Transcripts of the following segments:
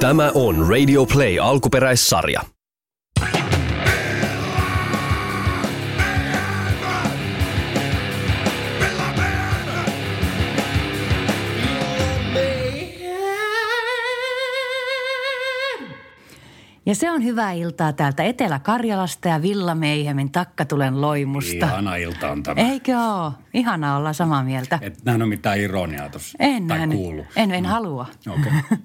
Tämä on Radio Play alkuperäissarja. Ja se on hyvää iltaa täältä Etelä-Karjalasta ja Villameihemin takkatulen loimusta. Ihana ilta on tämä. Eikö oo? Ihanaa olla samaa mieltä. Et nähnyt mitään ironiaa tuossa. En tai nähnyt. kuulu. En, en halua. Okei.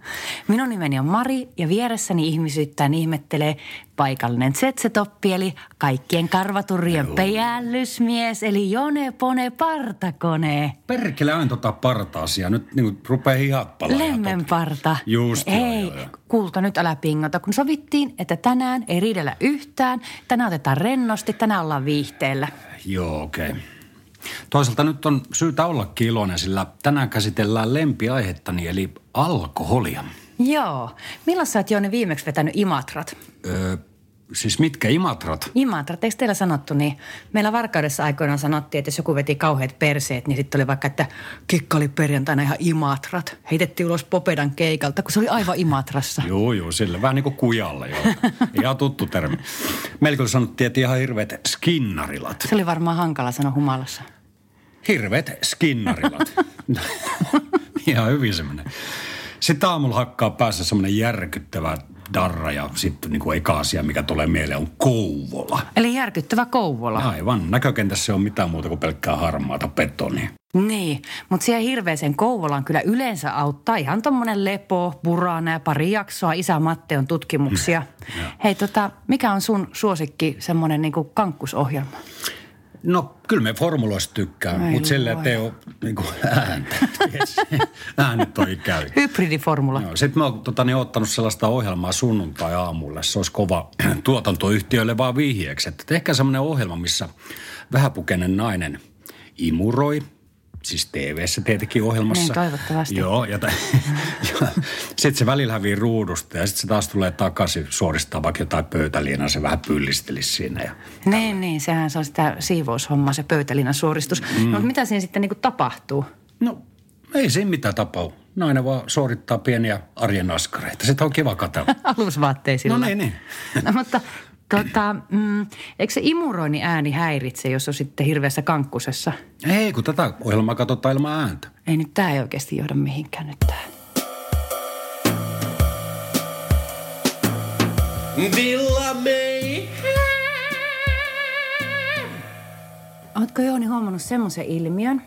Minun nimeni on Mari ja vieressäni ihmisyyttään ihmettelee paikallinen tsetsetoppi eli kaikkien karvaturrien pejällysmies eli Jone Pone Partakone. Perkele aina tota parta-asiaa. Nyt niin rupeaa hihat palaa. Lemmenparta. Just, Hei, joo, joo. kuulta nyt älä pingota, kun sovittiin, että tänään ei riidellä yhtään. Tänään otetaan rennosti, tänään ollaan viihteellä. Joo, okei. Okay. Toisaalta nyt on syytä olla iloinen, sillä tänään käsitellään lempiaihettani, eli alkoholia. Joo. Milloin sä oot Jouni viimeksi vetänyt Imatrat? Öö, siis mitkä imatrat? Imatrat, eikö teillä sanottu niin? Meillä Varkaudessa aikoinaan sanottiin, että jos joku veti kauheat perseet, niin sitten oli vaikka, että kikka oli perjantaina ihan Imatrat. Heitettiin ulos Popedan keikalta, kun se oli aivan Imatrassa. Joo, joo, sillä vähän niin kuin kujalle, joo. Ihan tuttu termi. Kyllä sanottiin, että ihan hirveät skinnarilat. Se oli varmaan hankala sanoa humalassa. Hirveät skinnarilat. Ihan hyvin semmoinen. Sitten aamulla hakkaa päässä semmoinen järkyttävä darra ja sitten niin kuin eka asia, mikä tulee mieleen, on Kouvola. Eli järkyttävä Kouvola. Aivan. Näkökentässä se on mitään muuta kuin pelkkää harmaata betonia. Niin, mutta siellä hirveäsen Kouvolaan kyllä yleensä auttaa ihan tommonen lepo, burana ja pari jaksoa Isä Matteon tutkimuksia. Hei tota, mikä on sun suosikki semmonen niinku kankkusohjelma? No, kyllä me formuloista tykkään, Ai mutta sillä ei ole niin kuin ääntä. Äänet toi käy. Hybridiformula. Joo, sitten mä oon tota, niin, ottanut sellaista ohjelmaa sunnuntai-aamulle. Se olisi kova tuotantoyhtiöille vaan vihjeeksi. Että ehkä semmoinen ohjelma, missä vähäpukeinen nainen imuroi, siis TV-ssä tietenkin ohjelmassa. Niin, toivottavasti. Joo, ja, ja sitten se välillä hävii ruudusta ja sitten se taas tulee takaisin suoristaa vaikka jotain pöytäliinaa, se vähän pyllistelisi siinä. Ja Niin, niin, sehän se on sitä siivoushommaa, se pöytälinnan suoristus. Mm. No, mutta mitä siinä sitten niinku tapahtuu? No, ei siinä mitään tapau. Nainen vaan suorittaa pieniä arjen askareita. Sitä on kiva katsella. Alusvaatteisilla. No niin, niin. No, mutta tota, mm, eikö se imuroinnin ääni häiritse, jos on sitten hirveässä kankkusessa? Ei, kun tätä ohjelmaa katsotaan ilman ääntä. Ei nyt, tämä ei oikeasti johda mihinkään nyt tää. Villa May. Ootko Jooni huomannut semmoisen ilmiön,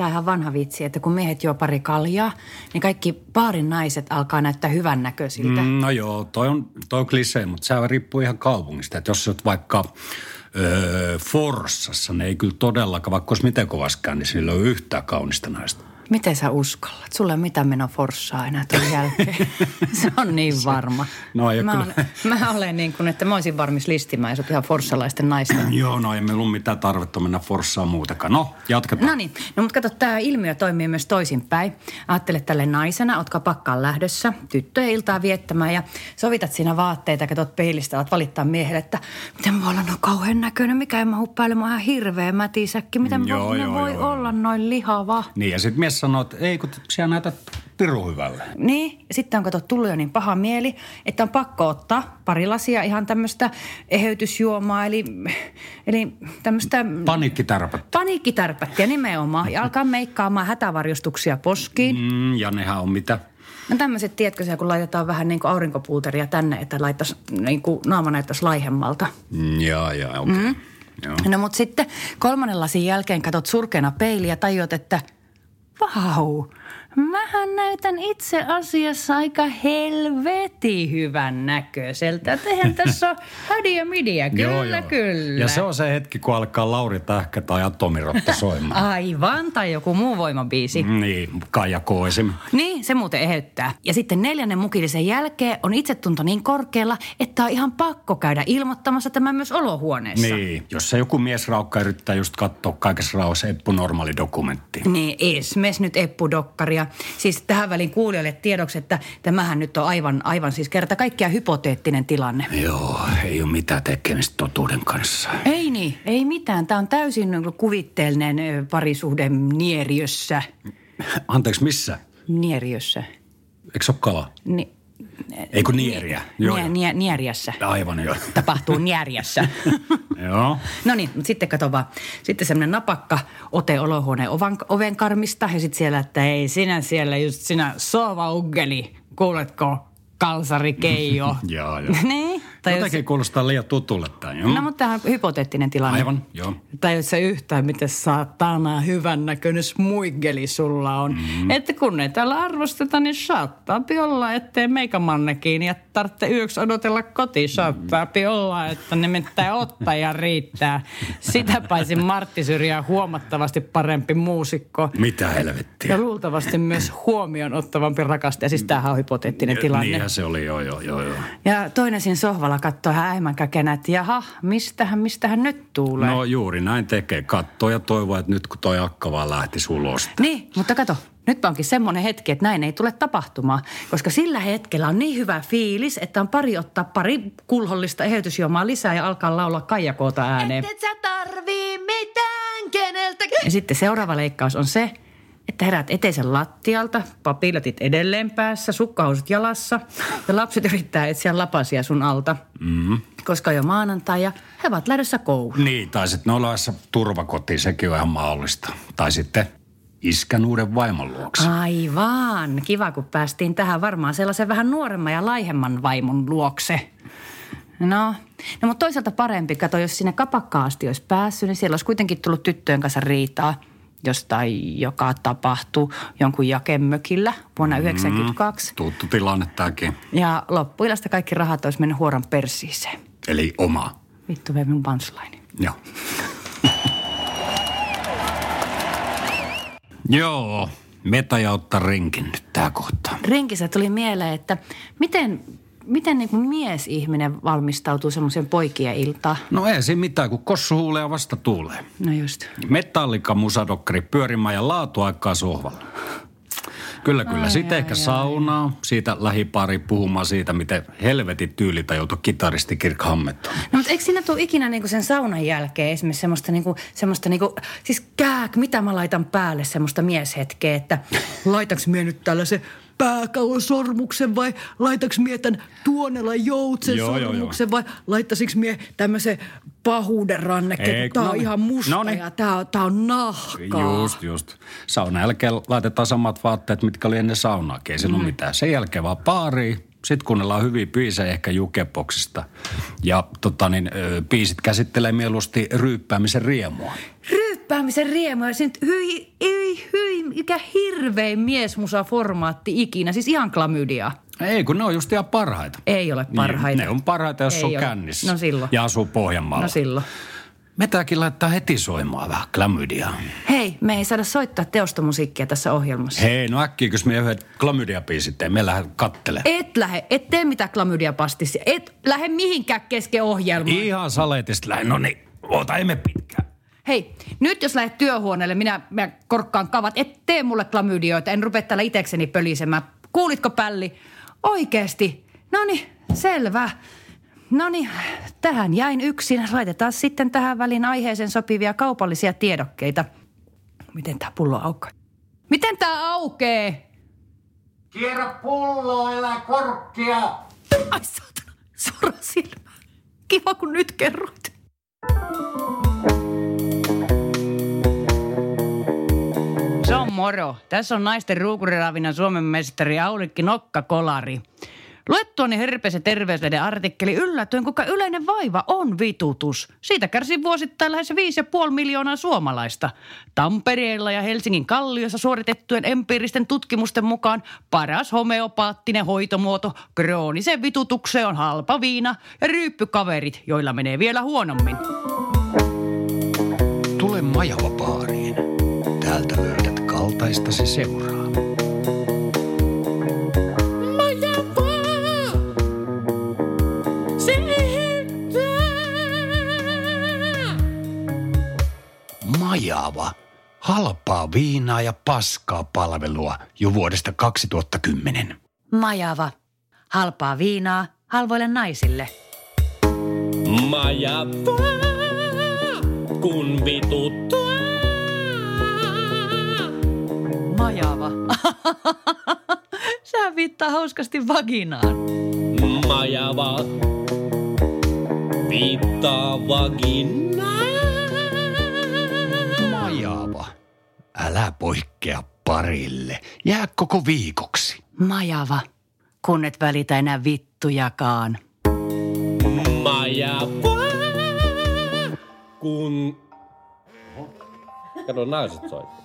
tämä on ihan vanha vitsi, että kun miehet juo pari kaljaa, niin kaikki baarin naiset alkaa näyttää hyvän näköisiltä. Mm, no joo, toi on, toi on klisee, mutta se riippuu ihan kaupungista. Että jos oot vaikka öö, Forssassa, niin ei kyllä todellakaan, vaikka olisi miten kovaskään, niin sillä ei ole yhtään kaunista naista. Miten sä uskallat? Sulla ei ole mitään meno forssaa enää tuon jälkeen. Se on niin varma. no ei mä, olen, mä olen niin kuin, että mä olisin varmis listimään sut ihan forssalaisten naisten. Joo, no ei meillä ole mitään tarvetta mennä Forssaan muutakaan. No, jatketaan. No niin, no mutta kato, tämä ilmiö toimii myös toisinpäin. Ajattele tälle naisena, ootko pakkaan lähdössä tyttöjen iltaa viettämään ja sovitat siinä vaatteita, katsot peilistä, alat valittaa miehelle, että miten mä olen noin kauhean näköinen, mikä ei mahdu päälle, mä ihan hirveä mätisäkki, miten Joo, joo, joo, voi joo. olla noin lihava. Niin, ja sitten mies sanoo, että ei, kun siellä näytät piru hyvälle. Niin, sitten on kato tullut jo niin paha mieli, että on pakko ottaa pari lasia ihan tämmöistä eheytysjuomaa, eli, eli tämmöistä Paniikkitärpät. paniikkitärpättiä nimenomaan. Ja alkaa meikkaamaan hätävarjostuksia poskiin. Mm, ja nehän on mitä? No tämmöiset, tiedätkö sä, kun laitetaan vähän niin kuin aurinkopuuteria tänne, että laittaisi, niin kuin naama näyttäisi laihemmalta. Mm, jaa, jaa, okei. Okay. Mm. Joo. No mutta sitten kolmannen lasin jälkeen katot surkeana peiliä ja tajuat, että Wow. Mähän näytän itse asiassa aika helveti hyvän näköiseltä. Että eihän tässä ole hädiä midiä, kyllä, kyllä. Ja se on se hetki, kun alkaa Lauri Tähkä tai Atomirotta soimaan. Aivan, tai joku muu voimabiisi. niin, Kaija K. Niin, se muuten eheyttää. Ja sitten neljännen mukillisen jälkeen on itsetunto niin korkealla, että on ihan pakko käydä ilmoittamassa tämä myös olohuoneessa. Niin, jos se joku miesraukka yrittää just katsoa kaikessa rauhassa Eppu normaali dokumentti. Niin, esimerkiksi nyt Eppu Dokkaria. Siis tähän väliin kuulijoille tiedoksi, että tämähän nyt on aivan, aivan siis kerta kaikkiaan hypoteettinen tilanne. Joo, ei ole mitään tekemistä totuuden kanssa. Ei niin, ei mitään. Tämä on täysin kuvitteellinen parisuhde nieriössä. Anteeksi, missä? Nieriössä. Eikö se ole kala? Ni- Ei kun nieriä. Joo, nie, nie, nieriässä. Aivan joo. Tapahtuu nieriässä. joo. No niin, mutta sitten kato vaan. Sitten semmoinen napakka ote olohuoneen oven, oven karmista ja sitten siellä, että ei sinä siellä just sinä sova uggeli, kuuletko kalsari Keijo. Joo, joo. Tai jos, Jotenkin kuulostaa liian tutulle tämä. Joo. no mutta tämä on hypoteettinen tilanne. Aivan, joo. Tai jos se yhtään, miten saatana hyvän näköinen smuiggeli sulla on. Mm. Että kun ei täällä arvosteta, niin saattaa olla, ettei meikämannekin ja tarvitse yöksi odotella kotiin. Saattaa olla, että nimittäin ottaja riittää. Sitä paitsi Martti Syrjää huomattavasti parempi muusikko. Mitä helvettiä? Ja luultavasti myös huomioon ottavampi rakastaja. Siis tämähän on hypoteettinen tilanne. Niinhän se oli, joo, joo, joo. joo. Ja toinen siinä sohvalla katsoo hän äimän käkenä, että jaha, mistähän, mistähän nyt tulee. No juuri näin tekee. Kattoo ja toivoo, että nyt kun toi akka vaan lähtisi ulos. Niin, mutta kato, nyt onkin semmoinen hetki, että näin ei tule tapahtumaan. Koska sillä hetkellä on niin hyvä fiilis, että on pari ottaa pari kulhollista eheytysjuomaa lisää ja alkaa laulaa kaijakoota ääneen. Et sä tarvii mitään keneltäkään. Ja sitten seuraava leikkaus on se, että herät eteisen lattialta, papilatit edelleen päässä, sukkahousut jalassa ja lapset yrittää etsiä lapasia sun alta. Mm-hmm. Koska on jo maanantai ja he ovat lähdössä kouluun. Niin, tai sitten nolaessa turvakotiin, sekin on ihan mahdollista. Tai sitten iskän uuden vaimon luokse. Aivan. Kiva, kun päästiin tähän varmaan sellaisen vähän nuoremman ja laihemman vaimon luokse. No, no mutta toisaalta parempi. Kato, jos sinne kapakkaasti olisi päässyt, niin siellä olisi kuitenkin tullut tyttöjen kanssa riitaa jostain, joka tapahtui jonkun jakemökillä vuonna 1992. Tuttu tilanne tämäkin. Ja loppuilasta kaikki rahat olisi mennyt huoran persiiseen. Eli oma. Vittu vei mun punchline. Joo. Joo, meta ottaa rinkin nyt tää kohta. Rinkissä tuli mieleen, että miten, miten niin kuin miesihminen valmistautuu semmoiseen poikien iltaan? No ei siinä mitään, kun kossu huulee vasta tuulee. No just. Metallika musadokkari pyörimään ja laatuaikaa sohvalla. Kyllä, kyllä. Ai, Sitten ai, ehkä ai. saunaa, siitä lähipari puhumaan siitä, miten helvetin tyylitajuutu kitaristi Kirk Hammett on. No mutta eikö siinä tule ikinä niinku sen saunan jälkeen esimerkiksi semmoista, niinku, semmoista niinku, siis kääk, mitä mä laitan päälle semmoista mieshetkeä, että laitaks mie nyt tällaisen pääkallon sormuksen vai laitaks mie tän tuonella joutsen Joo, joo, sormuksen vai laittasiks mie tämmöisen pahuuden rannekkeen, Ei, tää no on niin. ihan musta No niin. ja tää on, tää on nahkaa. Just, just. Saunan jälkeen laitetaan samat vaatteet, mitkä oli ennen saunaakin. Ei siinä Mm. ole mitään. Sen jälkeen vaan baariin. Sitten kuunnellaan hyviä biisejä ehkä jukeboksista. Ja tota niin, biisit käsittelee mieluusti ryyppäämisen riemua. Ryyppäämisen riemu ja nyt hyi, hyi, hyi, mikä hirvein miesmusa-formaatti ikinä, siis ihan klamydia. Ei, kun ne on just ihan parhaita. Ei ole parhaita. Niin, ne on parhaita, jos Ei on ole. kännissä. No silloin. Ja asuu Pohjanmaalla. No silloin. Metäkin laittaa heti soimaan vähän klamydiaa. Hei, me ei saada soittaa teostomusiikkia tässä ohjelmassa. Hei, no äkkiä, jos me yhdet klamydiabiisit teemme, me lähden kattele. Et lähe, et tee mitään klamydiapastissia. Et lähde mihinkään kesken ohjelmaa. Ihan saletista lähden. No niin, oota, emme pitkään. Hei, nyt jos lähdet työhuoneelle, minä, minä korkkaan kavat. Et tee mulle klamydioita, en rupea täällä itekseni pölisemään. Kuulitko pälli? Oikeesti? No niin, selvä. No niin, tähän jäin yksin. Laitetaan sitten tähän väliin aiheeseen sopivia kaupallisia tiedokkeita. Miten tää pullo aukeaa? Miten tää aukee? Kierrä pulloa, elä korkkia. Ai saatana, sora silmä. Kiva kun nyt kerroit. Se on moro. Tässä on naisten ruukuriravinnan Suomen mestari Aulikki Nokka-Kolari. Luettuani herpes- terveyslehden artikkeli yllätyin, kuinka yleinen vaiva on vitutus. Siitä kärsii vuosittain lähes 5,5 miljoonaa suomalaista. Tampereella ja Helsingin Kalliossa suoritettujen empiiristen tutkimusten mukaan paras homeopaattinen hoitomuoto krooniseen vitutukseen on halpa viina ja ryyppykaverit, joilla menee vielä huonommin. Tule Majava baariin. Täältä löydät kaltaistasi seuraa. Majava. Halpaa viinaa ja paskaa palvelua jo vuodesta 2010. Majava. Halpaa viinaa halvoille naisille. Majava, kun vituttaa. Majava. Sehän viittaa hauskasti vaginaan. Majava viittaa vaginaan. Majava. Älä poikkea parille. Jää koko viikoksi. Majava, kun et välitä enää vittujakaan. Majava kun... Kato, naiset soittaa.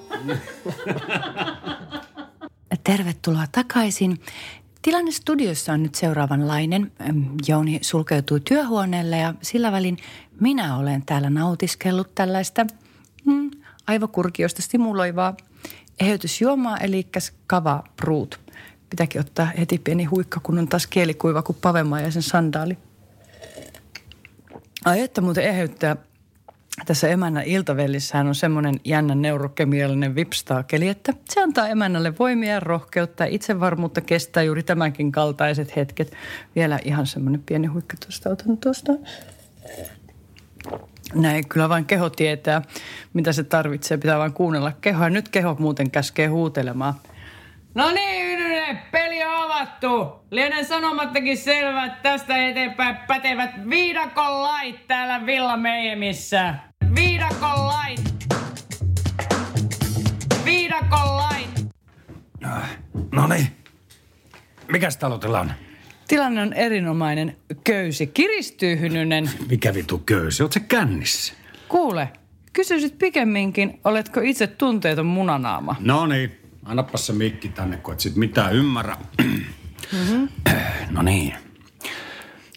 Tervetuloa takaisin. Tilanne studiossa on nyt seuraavanlainen. Jouni sulkeutui työhuoneelle ja sillä välin minä olen täällä nautiskellut tällaista mm, aivokurkiosta stimuloivaa eheytysjuomaa, eli kava brut. Pitääkin ottaa heti pieni huikka, kun on taas kielikuiva kuin pavemaa ja sen sandaali. Ai että muuten eheyttää tässä emännän iltavellissähän on semmoinen jännä neurokemiallinen vipstaakeli, että se antaa emännälle voimia, rohkeutta ja itsevarmuutta kestää juuri tämänkin kaltaiset hetket. Vielä ihan semmoinen pieni huikka tuosta, otan tuosta. Näin, kyllä vain keho tietää, mitä se tarvitsee. Pitää vain kuunnella kehoa. Nyt keho muuten käskee huutelemaan. No niin, on avattu. Lienen sanomattakin selvä, että tästä eteenpäin pätevät viidakon lait täällä Villa Meijemissä. Viidakon lait. Viidakon lait. No niin. Mikäs talotila on? Tilanne on erinomainen. Köysi kiristyy hynynen. Mikä vitu köysi? Oot se kännissä? Kuule, kysyisit pikemminkin, oletko itse tunteeton munanaama? No niin, annapas se mikki tänne, kun et sit mitään ymmärrä. Mm-hmm. No niin.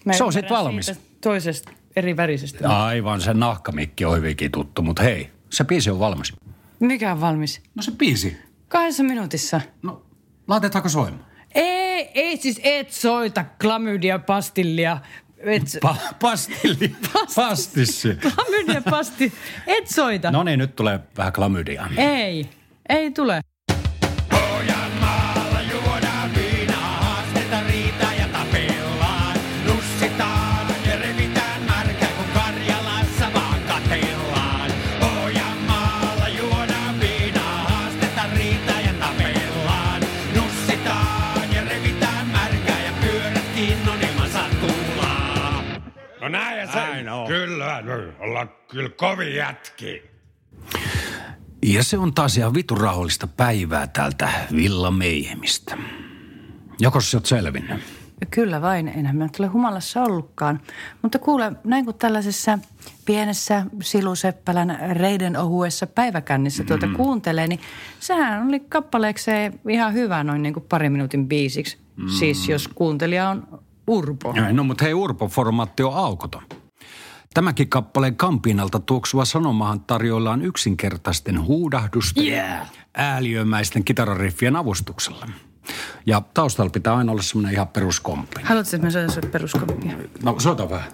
Mä Se on sit ymmärrän valmis. Toisesta eri värisestä. Aivan, se nahkamikki on hyvinkin tuttu, mutta hei, se biisi on valmis. Mikä on valmis? No se biisi. Kahdessa minuutissa. No, laitetaanko soimaan? Ei, ei siis et soita klamydia pastillia. Et, Pa- pastilli. Pastissi. klamydia pasti. Et soita. No niin, nyt tulee vähän klamydia. Ei, ei tule. No näin se. Näin on. Kyllä, no, ollaan kyllä kovin jätki. Ja se on taas ihan vitun rauhallista päivää täältä Villa Meihemistä. Joko sä oot selvinnyt? Kyllä vain, enhän mä ole humalassa ollutkaan. Mutta kuule, näin kuin tällaisessa pienessä siluseppälän reiden ohuessa päiväkännissä tuota mm. kuuntelee, niin sehän oli kappaleekseen ihan hyvä noin niin kuin pari minuutin biisiksi. Mm. Siis jos kuuntelija on urpo. No mutta hei, Urpo-formaatti on aukoton. Tämäkin kappaleen kampinalta tuoksuva sanomahan tarjoillaan yksinkertaisten huudahdusten Yeah. ääliömäisten kitarariffien avustuksella. Ja taustalla pitää aina olla semmoinen ihan peruskomppi. Haluatko, että mä soitan sulle peruskompia? No soita vähän.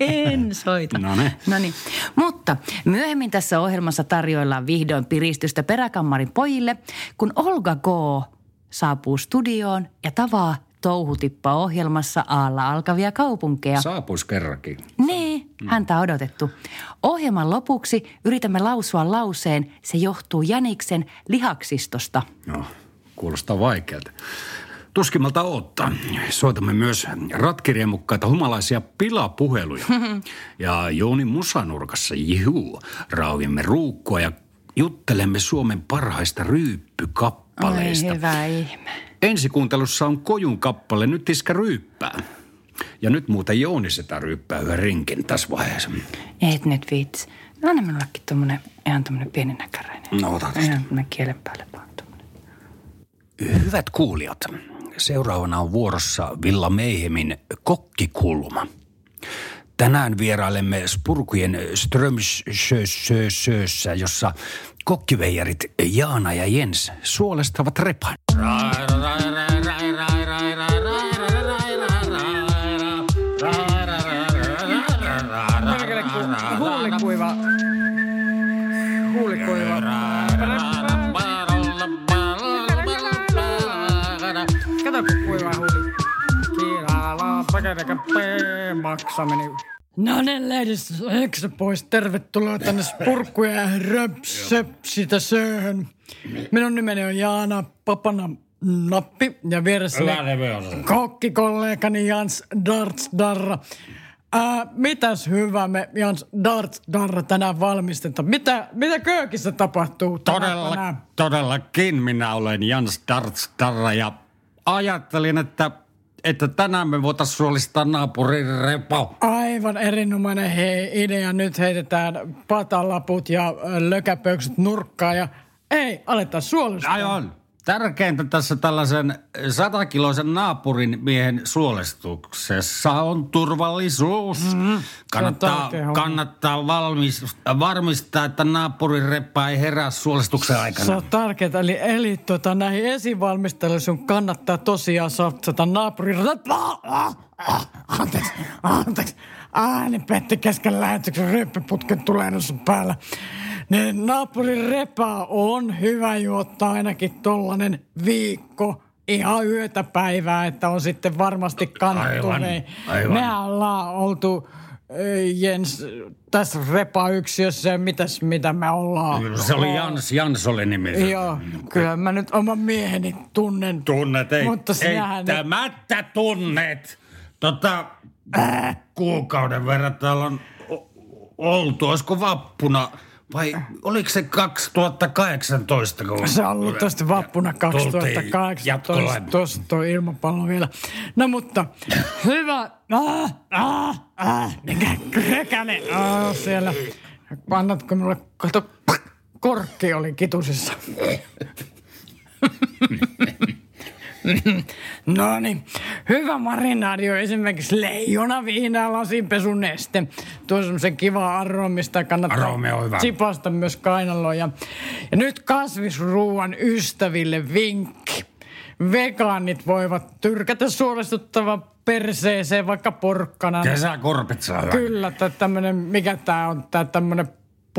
en soita. No niin. No niin. Mutta myöhemmin tässä ohjelmassa tarjoillaan vihdoin piristystä peräkammarin pojille, kun Olga K. saapuu studioon ja tavaa touhutippa ohjelmassa alla alkavia kaupunkeja. Saapuis kerrankin. Niin, häntä on odotettu. Ohjelman lopuksi yritämme lausua lauseen, se johtuu Jäniksen lihaksistosta. No, kuulostaa vaikealta. Tuskimmalta ottaa. Soitamme myös ratkiriemukkaita humalaisia pilapuheluja. ja Jouni Musanurkassa, jihuu, rauhimme ruukkua ja juttelemme Suomen parhaista ryyppykappaleista. Ai hyvä ihme. Ensikuuntelussa on Kojun kappale Nyt iskä ryyppää. Ja nyt muuten Jouni sitä ryyppää yhden rinkin tässä vaiheessa. Et nyt viitsi. No anna minullekin tommonen, ihan tommonen pieni näkäräinen. No, ota tosta. Ihan kielen päälle vaan tommonen. Hyvät kuulijat, seuraavana on vuorossa Villa Meihemin kokkikulma. Tänään vierailemme Spurkujen Strömsössä, jossa kokkiveijarit Jaana ja Jens suolestavat repan. Huulikuiva. Kiilala, pakereka, maksaminen. No niin, ladies, eikö pois? Tervetuloa tänne Spurkkuja ja röpsöpsitä söhön. Minun nimeni on Jaana, papana Nappi ja vieressä Hyvä nimi on. kokkikollegani Jans Darts Darra. Ää, mitäs hyvä me Jans Darts Darra tänään valmistetaan? Mitä, mitä köökissä tapahtuu Todella, tänään? todellakin minä olen Jans Dartstarra ja ajattelin, että, että tänään me voitaisiin suolistaa naapurin repo. Aivan erinomainen hei, idea. Nyt heitetään patalaput ja ö, lökäpöksyt nurkkaan ja ei, aletaan suolustaa. Aivan. Tärkeintä tässä tällaisen satakiloisen naapurin miehen suolistuksessa on turvallisuus. Mm-hmm. Kannattaa, kannattaa valmis, varmistaa, että naapurin reppa ei herää suolistuksen aikana. Se on tärkeää. Eli, eli tota, näihin esivalmisteluihin sun kannattaa tosiaan satsata naapurin... Ah, ah, Anteeksi, anteeksi. Ääni petti kesken lähetyksen ryppyputken tulehdus päällä. Niin naapurin repaa on hyvä juottaa ainakin tollanen viikko ihan yötä päivää, että on sitten varmasti kannattuneen. Mehän ollaan oltu Jens tässä repa-yksiössä ja mitäs mitä me ollaan. Se oli Jans, Jans oli nimi. Joo, kyllä mä nyt oman mieheni tunnen. Tunnet, ei, Mutta eittämättä tunnet. Tota, kuukauden verran täällä on oltu. Olisiko vappuna vai oliko se 2018? Kun Se on ollut tosta vappuna Tultiin 2018. jatkolle. Tuossa tuo ilmapallo vielä. No mutta, hyvä. Ah, ah, ah, mikä krekäne. Ah, siellä. Annatko mulle, kato, korkki oli kitusissa. No niin, hyvä marinaadi on esimerkiksi leijona viinaa lasinpesun neste. Tuo on semmoisen kiva aromista kannattaa Aromi on hyvä. sipasta myös kainaloon. Ja, ja nyt kasvisruuan ystäville vinkki. Vegaanit voivat tyrkätä suolestuttava perseeseen vaikka porkkana. Kesäkorpit saa hyvä. Kyllä, tai tämmönen, mikä tää on,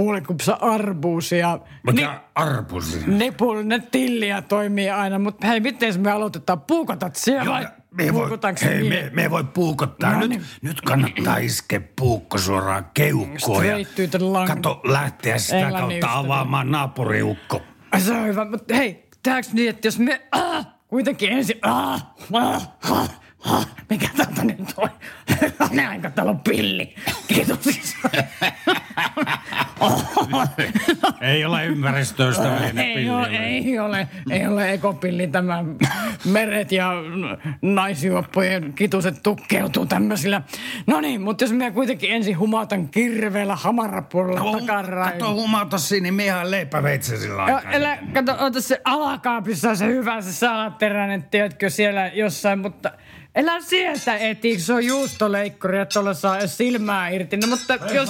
tää tämmönen puolikupsa arbuusi ja Mikä arpusi? Nipullinen tilliä toimii aina, mutta hei, miten me aloitetaan? Puukotat siellä vai me ei voi, hei, me, me ei voi puukottaa. No nyt, niin. nyt kannattaa iskeä puukko suoraan keukkoon. ja lung. Kato, lähteä sitä kautta ystävä. avaamaan naapuriukko. Se on hyvä, mutta hei, tehdäänkö niin, että jos me ah, kuitenkin ensin ah, ah, ah, mikä täältä nyt on? Näinkö täällä on pilli? Kiitos siis. Ei ole ympäristöystävällinen Ei ole, ei ole, ei ole ekopilli tämä meret ja naisjuoppojen kituset tukkeutuu tämmöisillä. No niin, mutta jos minä kuitenkin ensin humautan kirveellä hamarapuolella takarain. Kato humauta siinä, niin miehän leipäveitsen sillä Ja, aikaa. kato, ota se alakaapissa se hyvä se salateräinen, tiedätkö, siellä jossain, mutta elä sieltä eti, se on juustoleikkuri, että tuolla saa silmää irti. No mutta jos,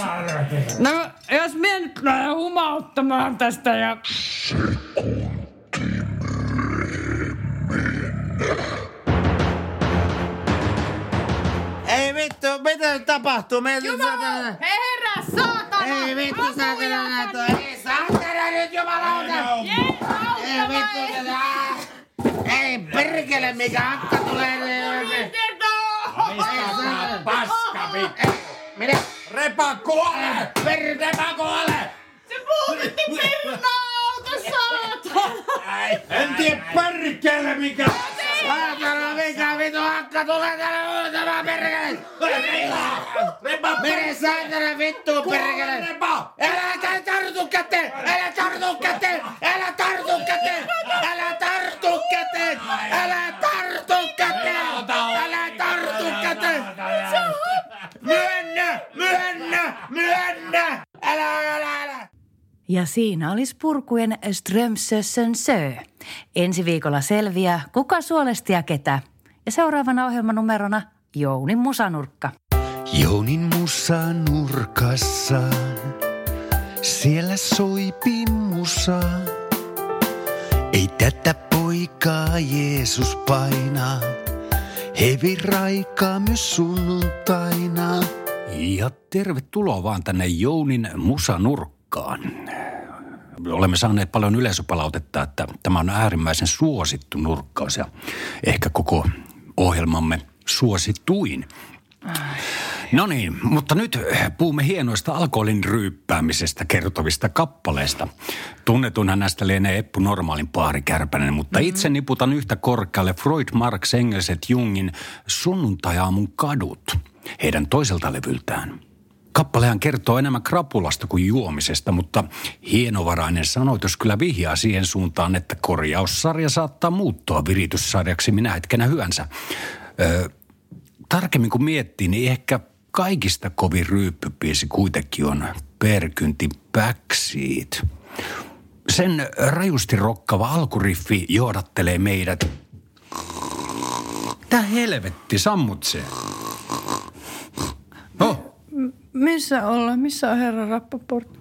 no, jos minä nyt lähden humauttamaan tästä ja... Ei vittu, mitä nyt tapahtuu? Meiltä Jumala, herra saatana! Ei vittu, saatana näitä. Ei saatana nyt jumalauta! Jeesus, Ei auttamaan! vittu. Ei perkele, mikä akka tulee. Ei saatana. Paska vittu. Minä Repa kuole! per, repa kuole! Se puututti perunauta, saatana! En tiedä perkele mikä. Saatana, mikä vittu akka tulee tänne uutena perkele! Repa Mene saatana vittu perkele! Repa! Älä tartu käteen! Älä tartu käteen! Älä tartu käteen! Älä tartu käteen! Älä tartu käteen! Älä tartu käteen! Myönnä! Myönnä! Myönnä! Älä, älä, älä! Ja siinä olisi purkujen Strömsössön sö. Ensi viikolla selviää, kuka suolesti ja ketä. Ja seuraavana ohjelmanumerona Jounin musanurkka. Jounin musa nurkassa, siellä soipi musa. Ei tätä poikaa Jeesus painaa, hevi raikaa myös sunnuntaina. Ja tervetuloa vaan tänne Jounin musanurkkaan. Olemme saaneet paljon yleisöpalautetta, että tämä on äärimmäisen suosittu nurkkaus ja ehkä koko ohjelmamme suosituin. No niin, mutta nyt puhumme hienoista alkoholin ryyppäämisestä kertovista kappaleista. Tunnetunhan näistä lienee Eppu Normaalin paarikärpänen, mutta mm-hmm. itse niputan yhtä korkealle Freud, Marx, Engelset, Jungin Sunnuntajaamun kadut heidän toiselta levyltään. Kappalehan kertoo enemmän krapulasta kuin juomisesta, mutta hienovarainen sanoitus kyllä vihjaa siihen suuntaan, että korjaussarja saattaa muuttua virityssarjaksi minä hetkenä hyvänsä. Öö, tarkemmin kun miettii, niin ehkä kaikista kovin ryyppypiisi kuitenkin on Perkynti Backseat. Sen rajusti rokkava alkuriffi johdattelee meidät. Tää helvetti, sammut se. Oh, Missä ollaan? Missä on herra Rappaport?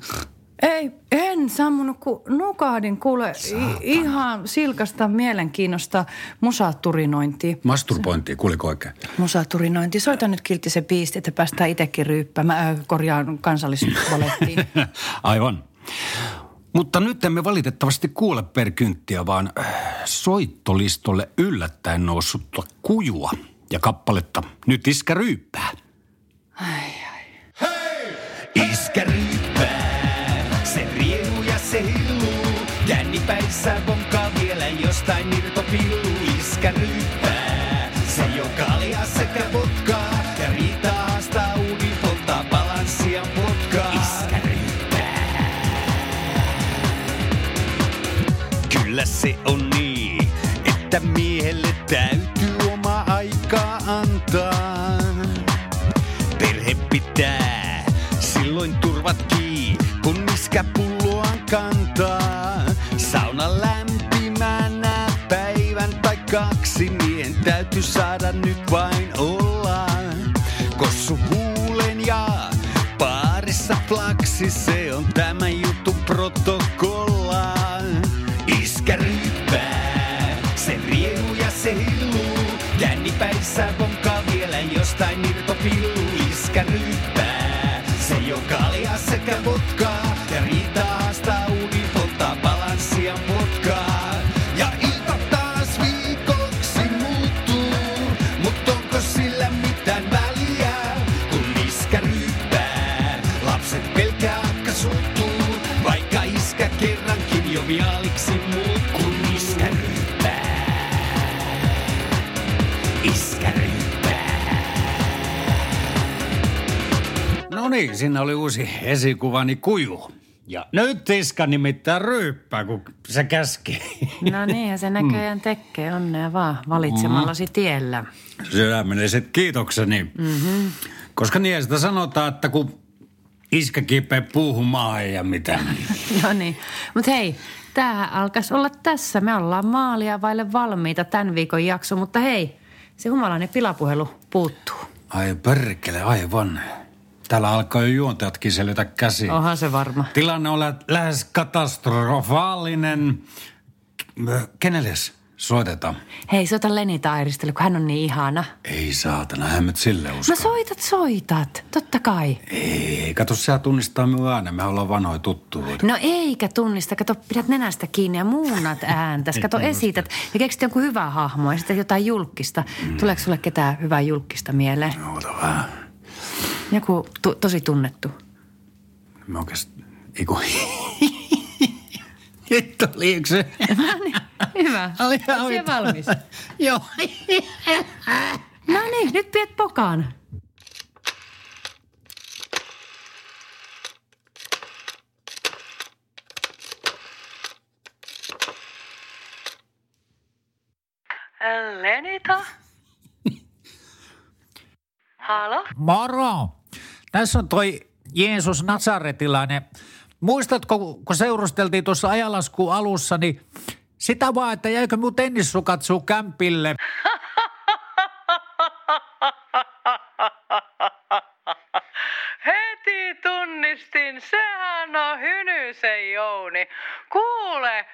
Ei, en sammunut, kun nukahdin kuule i- ihan silkasta mielenkiinnosta musaturinointia. masturbointi, kuuliko oikein? Musaturinointi. Soita nyt kiltti se biisti, että päästään itsekin ryyppäämään. Äh, korjaan kansallisvalettiin. Aivan. Mutta nyt emme valitettavasti kuule perkynttiä, vaan äh, soittolistolle yllättäen noussutta kujua ja kappaletta Nyt iskä ryyppää. Iskä Vonkaa vielä jostain irtopillu. Iskä miehen täytyy saada nyt vain siinä oli uusi esikuvani kuju. Ja nyt iska nimittäin ryyppää, kun se käski. No niin, ja se näköjään tekee. Onnea vaan valitsemallasi tiellä. Sydämelliset kiitokseni. Mm-hmm. Koska niin sitä sanotaan, että kun iskä kipeä puuhumaan ja mitä. No niin, mutta hei, tämähän alkaisi olla tässä. Me ollaan maalia vaille valmiita tämän viikon jakso, mutta hei, se humalainen pilapuhelu puuttuu. Ai perkele, aivan. Täällä alkaa jo juontajatkin selvitä käsiin. Onhan se varma. Tilanne on lä- lähes katastrofaalinen. Kenelles soitetaan? Hei, soita Leni Tairistelle, kun hän on niin ihana. Ei saatana, hän nyt sille usko. No soitat, soitat. Totta kai. Ei, kato, sä tunnistaa minun äänen. Me ollaan vanhoja tuttuja. No eikä tunnista. Kato, pidät nenästä kiinni ja muunnat ääntäs. Kato, esität ja keksit jonkun hyvää hahmoa ja sitten jotain julkista. Tuleeko sulle ketään hyvää julkista mieleen? Oota vähän. Joku tu- tosi tunnettu. Mä oikeasti... Eiku... Nyt oli yksi. Hyvä. Oli ihan Oot hyvä. valmis? Joo. No niin, nyt piet pokaan. Lenita? Halo? Moro! Tässä on toi Jeesus Nazaretilainen. Muistatko, kun seurusteltiin tuossa ajalaskuun alussa, niin sitä vaan, että jäikö mun tennissukat sun kämpille? Heti tunnistin, sehän on Hynysen Jouni. Kuule,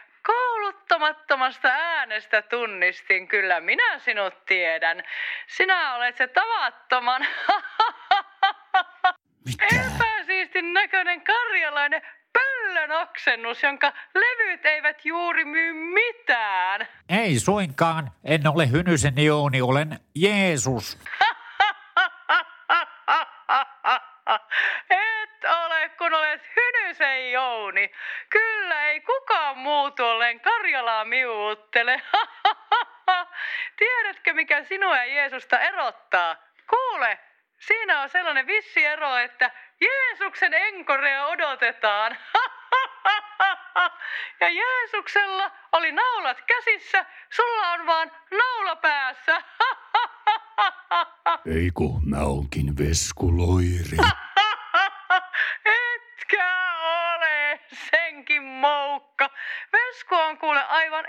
kouluttamattomasta äänestä tunnistin, kyllä minä sinut tiedän. Sinä olet se tavattoman epäsiistin näköinen karjalainen pöllön oksennus, jonka levyt eivät juuri myy mitään. Ei suinkaan, en ole Hynysen Jouni, olen Jeesus. Et ole, kun olet Hynysen Jouni. Kyllä ei kukaan muu tuolleen Karjalaa miuuttele. Tiedätkö, mikä sinua ja Jeesusta erottaa? Kuule, siinä on sellainen vissi ero, että Jeesuksen enkorea odotetaan. Ja Jeesuksella oli naulat käsissä, sulla on vaan naula päässä. Ei kun mä onkin veskuloiri. Etkä ole senkin moukka. Vesku on kuule aivan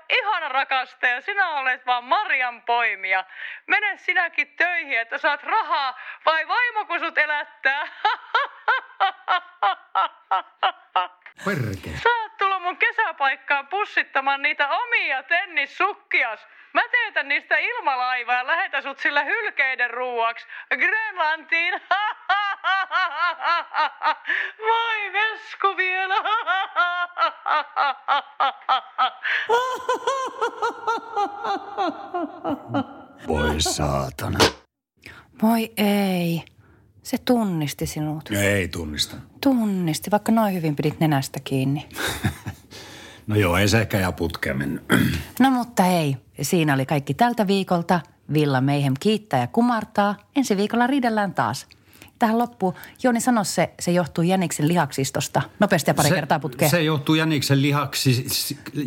ihana rakasta ja sinä olet vaan Marian poimia. Mene sinäkin töihin, että saat rahaa vai vaimo kun sut elättää. Perkele. Saat tulla mun kesäpaikkaan pussittamaan niitä omia tennissukkias. Mä teetän niistä ilmalaivaa ja lähetän sut sillä hylkeiden ruuaksi Grönlantiin. Voi vesku vielä. Voi saatana. Voi ei. Se tunnisti sinut. Ei tunnista. Tunnisti, vaikka noin hyvin pidit nenästä kiinni. No joo, ei se ehkä ihan putkeen mennyt. No mutta ei. Siinä oli kaikki tältä viikolta. Villa Meihem kiittää ja kumartaa. Ensi viikolla riidellään taas. Tähän loppuun, Joni sano se, se johtuu Jäniksen lihaksistosta. Nopeasti ja pari kertaa putkeen. Se johtuu Jäniksen lihaksi,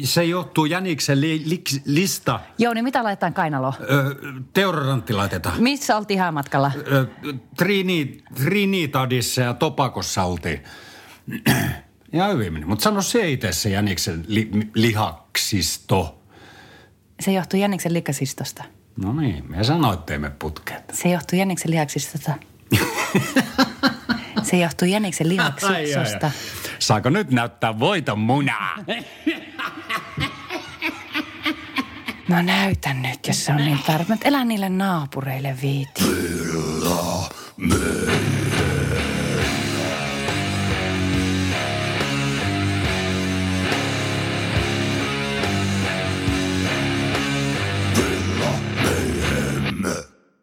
se johtuu Jäniksen li, li, lista. Jouni, mitä laitetaan kainaloon? Ö, teodorantti laitetaan. Missä oltiin häämatkalla? Ö, Trini, Trinitadissa ja Topakossa oltiin. Ihan hyvin meni. Mutta sano se itse se Jäniksen li, lihaksisto. Se johtuu Jäniksen lihaksistosta. No niin, me sanoitte me putkeet. Se johtuu Jäniksen lihaksistosta. Se johtuu Jäniksen lihaksistosta. Saako nyt näyttää voiton munaa? Mä näytän nyt, jos se on niin tarpeen. Elä niille naapureille viiti. Me